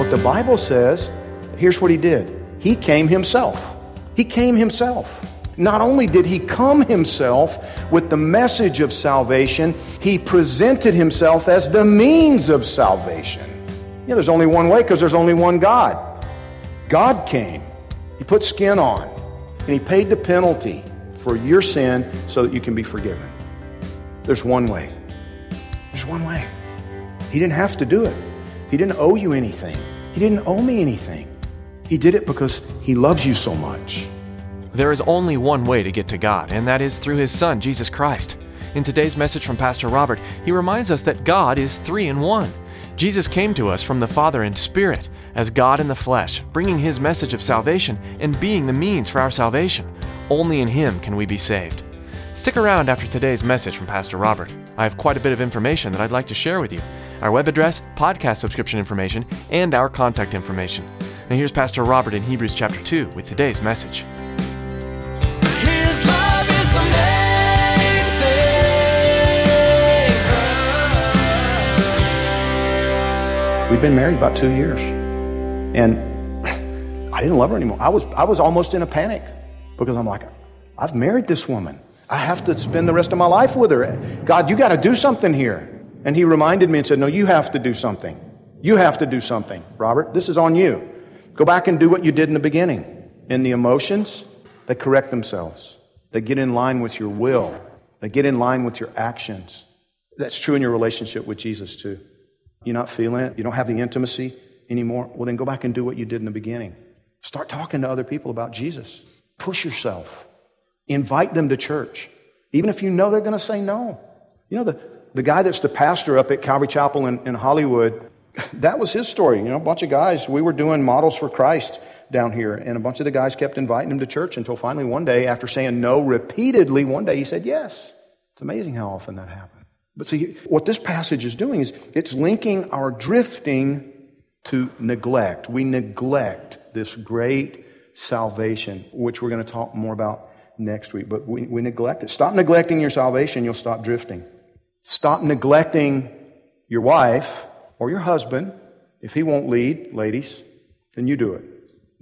What the Bible says, here's what he did He came himself. He came himself. Not only did he come himself with the message of salvation, he presented himself as the means of salvation. Yeah, there's only one way because there's only one God. God came, he put skin on, and he paid the penalty for your sin so that you can be forgiven. There's one way. There's one way. He didn't have to do it. He didn't owe you anything. He didn't owe me anything. He did it because He loves you so much. There is only one way to get to God, and that is through His Son, Jesus Christ. In today's message from Pastor Robert, he reminds us that God is three in one. Jesus came to us from the Father in spirit, as God in the flesh, bringing His message of salvation and being the means for our salvation. Only in Him can we be saved. Stick around after today's message from Pastor Robert. I have quite a bit of information that I'd like to share with you our web address, podcast subscription information, and our contact information. Now, here's Pastor Robert in Hebrews chapter 2 with today's message. His love is the main. We've been married about two years. And I didn't love her anymore. I was, I was almost in a panic because I'm like, I've married this woman. I have to spend the rest of my life with her. God, you got to do something here. And he reminded me and said, No, you have to do something. You have to do something, Robert. This is on you. Go back and do what you did in the beginning. In the emotions, they correct themselves. They get in line with your will. They get in line with your actions. That's true in your relationship with Jesus, too. You're not feeling it. You don't have the intimacy anymore. Well, then go back and do what you did in the beginning. Start talking to other people about Jesus. Push yourself. Invite them to church, even if you know they're going to say no. You know, the, the guy that's the pastor up at Calvary Chapel in, in Hollywood, that was his story. You know, a bunch of guys, we were doing models for Christ down here, and a bunch of the guys kept inviting him to church until finally one day, after saying no repeatedly, one day he said yes. It's amazing how often that happens. But see, what this passage is doing is it's linking our drifting to neglect. We neglect this great salvation, which we're going to talk more about next week, but we, we neglect it. Stop neglecting your salvation, you'll stop drifting. Stop neglecting your wife or your husband. If he won't lead, ladies, then you do it.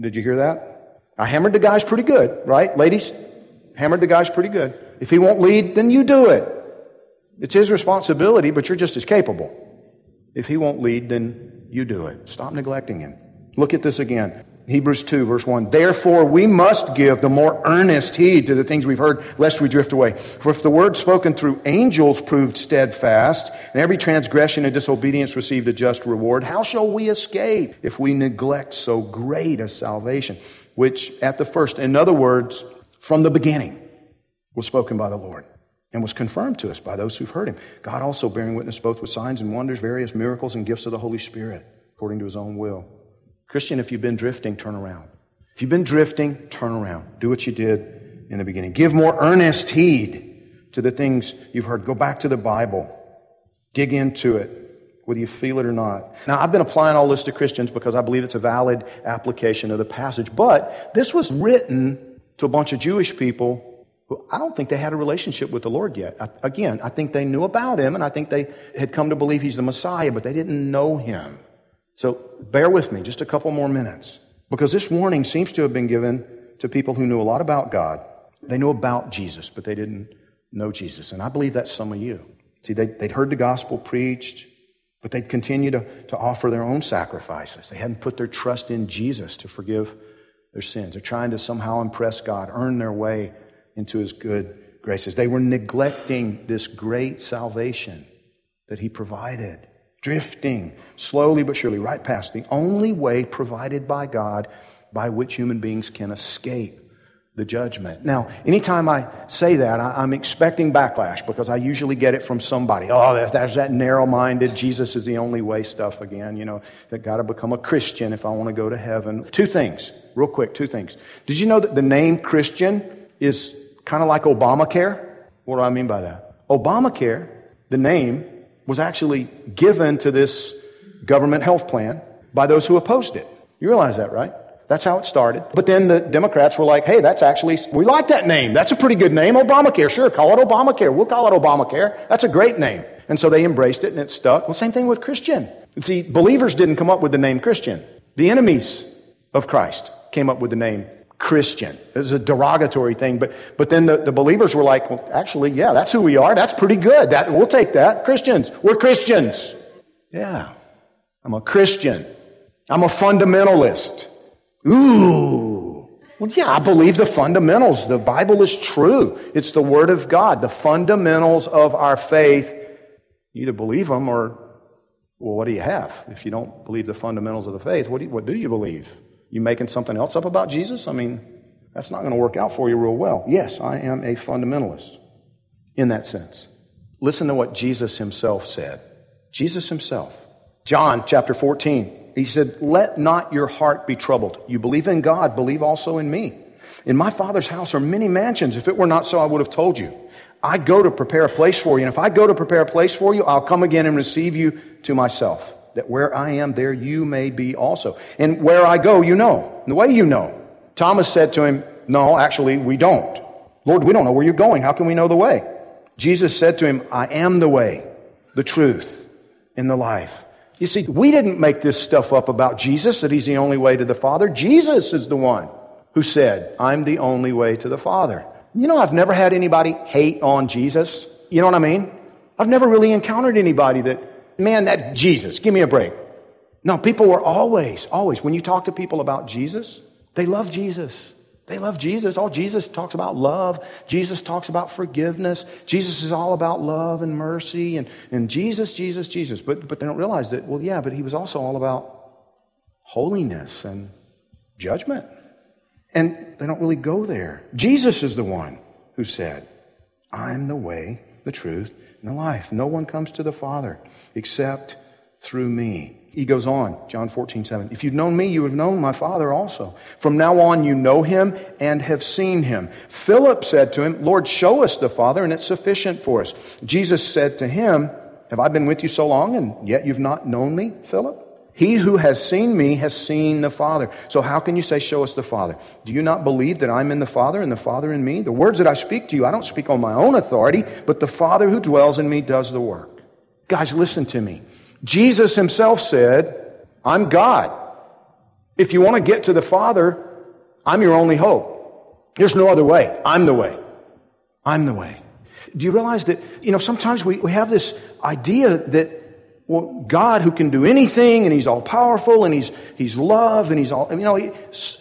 Did you hear that? I hammered the guys pretty good, right? Ladies, hammered the guys pretty good. If he won't lead, then you do it. It's his responsibility, but you're just as capable. If he won't lead, then you do it. Stop neglecting him. Look at this again. Hebrews 2, verse 1. Therefore, we must give the more earnest heed to the things we've heard, lest we drift away. For if the word spoken through angels proved steadfast, and every transgression and disobedience received a just reward, how shall we escape if we neglect so great a salvation, which at the first, in other words, from the beginning, was spoken by the Lord? and was confirmed to us by those who've heard him. God also bearing witness both with signs and wonders, various miracles and gifts of the Holy Spirit, according to his own will. Christian, if you've been drifting, turn around. If you've been drifting, turn around. Do what you did in the beginning. Give more earnest heed to the things you've heard. Go back to the Bible. Dig into it, whether you feel it or not. Now, I've been applying all this to Christians because I believe it's a valid application of the passage, but this was written to a bunch of Jewish people who I don't think they had a relationship with the Lord yet. I, again, I think they knew about him and I think they had come to believe he's the Messiah, but they didn't know him. So bear with me just a couple more minutes because this warning seems to have been given to people who knew a lot about God. They knew about Jesus, but they didn't know Jesus. And I believe that's some of you. See, they, would heard the gospel preached, but they'd continue to, to offer their own sacrifices. They hadn't put their trust in Jesus to forgive their sins. They're trying to somehow impress God, earn their way into his good graces. They were neglecting this great salvation that he provided. Drifting slowly but surely right past the only way provided by God by which human beings can escape the judgment. Now, anytime I say that, I, am expecting backlash because I usually get it from somebody. Oh, there's that narrow minded, Jesus is the only way stuff again, you know, that got to become a Christian if I want to go to heaven. Two things, real quick, two things. Did you know that the name Christian is kind of like Obamacare? What do I mean by that? Obamacare, the name, was actually given to this government health plan by those who opposed it. You realize that, right? That's how it started. But then the Democrats were like, hey, that's actually, we like that name. That's a pretty good name. Obamacare. Sure, call it Obamacare. We'll call it Obamacare. That's a great name. And so they embraced it and it stuck. Well, same thing with Christian. See, believers didn't come up with the name Christian. The enemies of Christ came up with the name Christian. It was a derogatory thing, but, but then the, the believers were like, well, actually, yeah, that's who we are. That's pretty good. That, we'll take that. Christians. We're Christians. Yeah. I'm a Christian. I'm a fundamentalist. Ooh. Well, yeah, I believe the fundamentals. The Bible is true. It's the Word of God. The fundamentals of our faith. You either believe them or, well, what do you have? If you don't believe the fundamentals of the faith, what do you, what do you believe? You making something else up about Jesus? I mean, that's not going to work out for you real well. Yes, I am a fundamentalist in that sense. Listen to what Jesus himself said. Jesus himself. John chapter 14. He said, Let not your heart be troubled. You believe in God, believe also in me. In my Father's house are many mansions. If it were not so, I would have told you. I go to prepare a place for you. And if I go to prepare a place for you, I'll come again and receive you to myself. That where I am, there you may be also. And where I go, you know. The way you know. Thomas said to him, No, actually, we don't. Lord, we don't know where you're going. How can we know the way? Jesus said to him, I am the way, the truth, and the life. You see, we didn't make this stuff up about Jesus, that he's the only way to the Father. Jesus is the one who said, I'm the only way to the Father. You know, I've never had anybody hate on Jesus. You know what I mean? I've never really encountered anybody that, man, that Jesus, give me a break. No, people were always, always, when you talk to people about Jesus, they love Jesus. They love Jesus. All Jesus talks about love. Jesus talks about forgiveness. Jesus is all about love and mercy and, and Jesus, Jesus, Jesus. But, but they don't realize that, well, yeah, but he was also all about holiness and judgment. And they don't really go there. Jesus is the one who said, I'm the way, the truth, and life. No one comes to the Father except through me. He goes on, John 14, 7. If you'd known me, you would have known my Father also. From now on, you know him and have seen him. Philip said to him, Lord, show us the Father, and it's sufficient for us. Jesus said to him, Have I been with you so long, and yet you've not known me, Philip? He who has seen me has seen the Father. So how can you say, Show us the Father? Do you not believe that I'm in the Father and the Father in me? The words that I speak to you, I don't speak on my own authority, but the Father who dwells in me does the work. Guys, listen to me. Jesus himself said, I'm God. If you want to get to the Father, I'm your only hope. There's no other way. I'm the way. I'm the way. Do you realize that, you know, sometimes we, we have this idea that, God who can do anything and he's all powerful and he's, he's love and he's all, you know, he,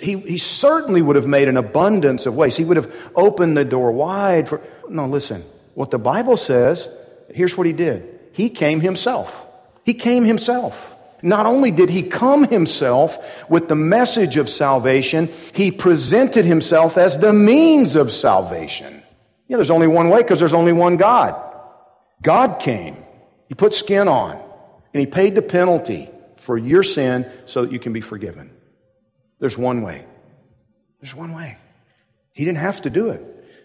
he, he certainly would have made an abundance of ways. He would have opened the door wide for, no, listen. What the Bible says, here's what he did. He came himself. He came himself. Not only did he come himself with the message of salvation, he presented himself as the means of salvation. Yeah, there's only one way because there's only one God. God came. He put skin on and he paid the penalty for your sin so that you can be forgiven. There's one way. There's one way. He didn't have to do it.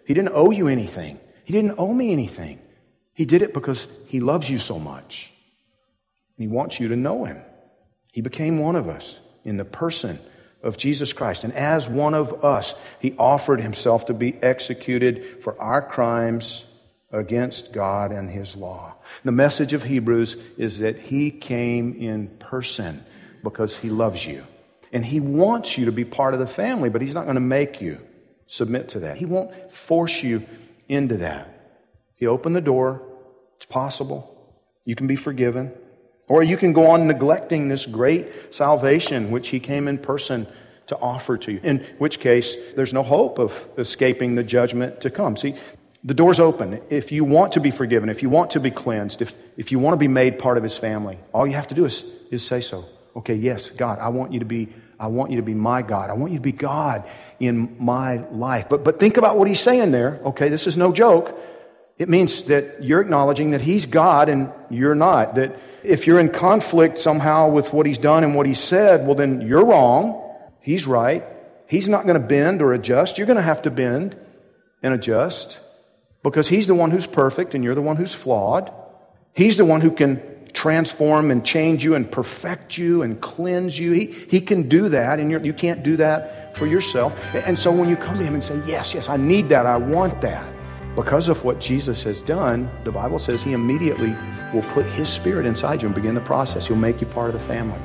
He didn't owe you anything. He didn't owe me anything. He did it because he loves you so much. And he wants you to know him. He became one of us in the person of Jesus Christ. And as one of us, he offered himself to be executed for our crimes against God and his law. The message of Hebrews is that he came in person because he loves you. And he wants you to be part of the family, but he's not going to make you submit to that. He won't force you into that. He opened the door. It's possible. You can be forgiven. Or you can go on neglecting this great salvation which he came in person to offer to you, in which case there's no hope of escaping the judgment to come. See, The door's open. If you want to be forgiven, if you want to be cleansed, if, if you want to be made part of his family, all you have to do is, is say so. Okay, yes, God, I want you to be, I want you to be my God. I want you to be God in my life. But, but think about what he's saying there. Okay, this is no joke. It means that you're acknowledging that he's God and you're not. That if you're in conflict somehow with what he's done and what he said, well, then you're wrong. He's right. He's not going to bend or adjust. You're going to have to bend and adjust because he's the one who's perfect and you're the one who's flawed. He's the one who can transform and change you and perfect you and cleanse you. He, he can do that, and you you can't do that for yourself. And so when you come to him and say, Yes, yes, I need that, I want that, because of what Jesus has done, the Bible says he immediately will put his spirit inside you and begin the process. He'll make you part of the family.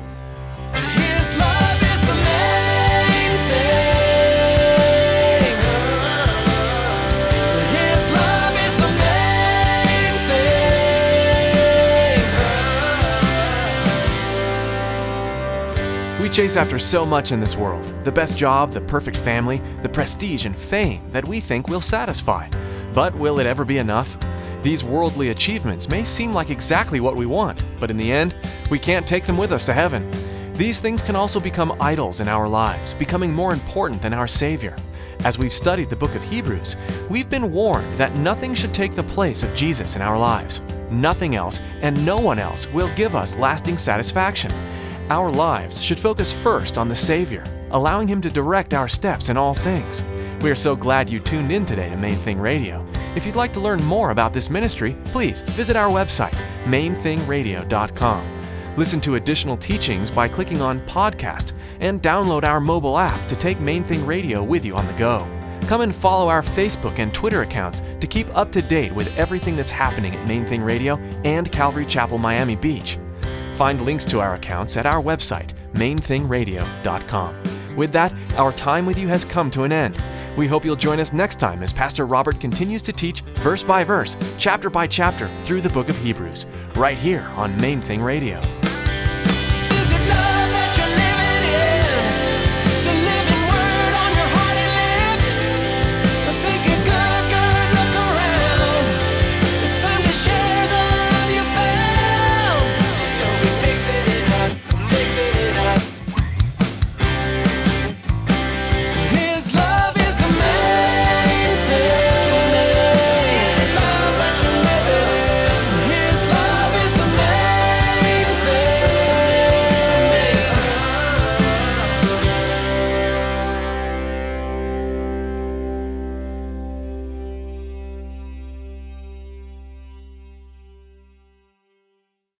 We chase after so much in this world the best job, the perfect family, the prestige and fame that we think will satisfy. But will it ever be enough? These worldly achievements may seem like exactly what we want, but in the end, we can't take them with us to heaven. These things can also become idols in our lives, becoming more important than our Savior. As we've studied the book of Hebrews, we've been warned that nothing should take the place of Jesus in our lives. Nothing else and no one else will give us lasting satisfaction. Our lives should focus first on the Savior, allowing Him to direct our steps in all things. We are so glad you tuned in today to Main Thing Radio. If you'd like to learn more about this ministry, please visit our website, mainthingradio.com. Listen to additional teachings by clicking on Podcast and download our mobile app to take Main Thing Radio with you on the go. Come and follow our Facebook and Twitter accounts to keep up to date with everything that's happening at Main Thing Radio and Calvary Chapel, Miami Beach. Find links to our accounts at our website, mainthingradio.com. With that, our time with you has come to an end. We hope you'll join us next time as Pastor Robert continues to teach verse by verse, chapter by chapter through the book of Hebrews, right here on Main Thing Radio.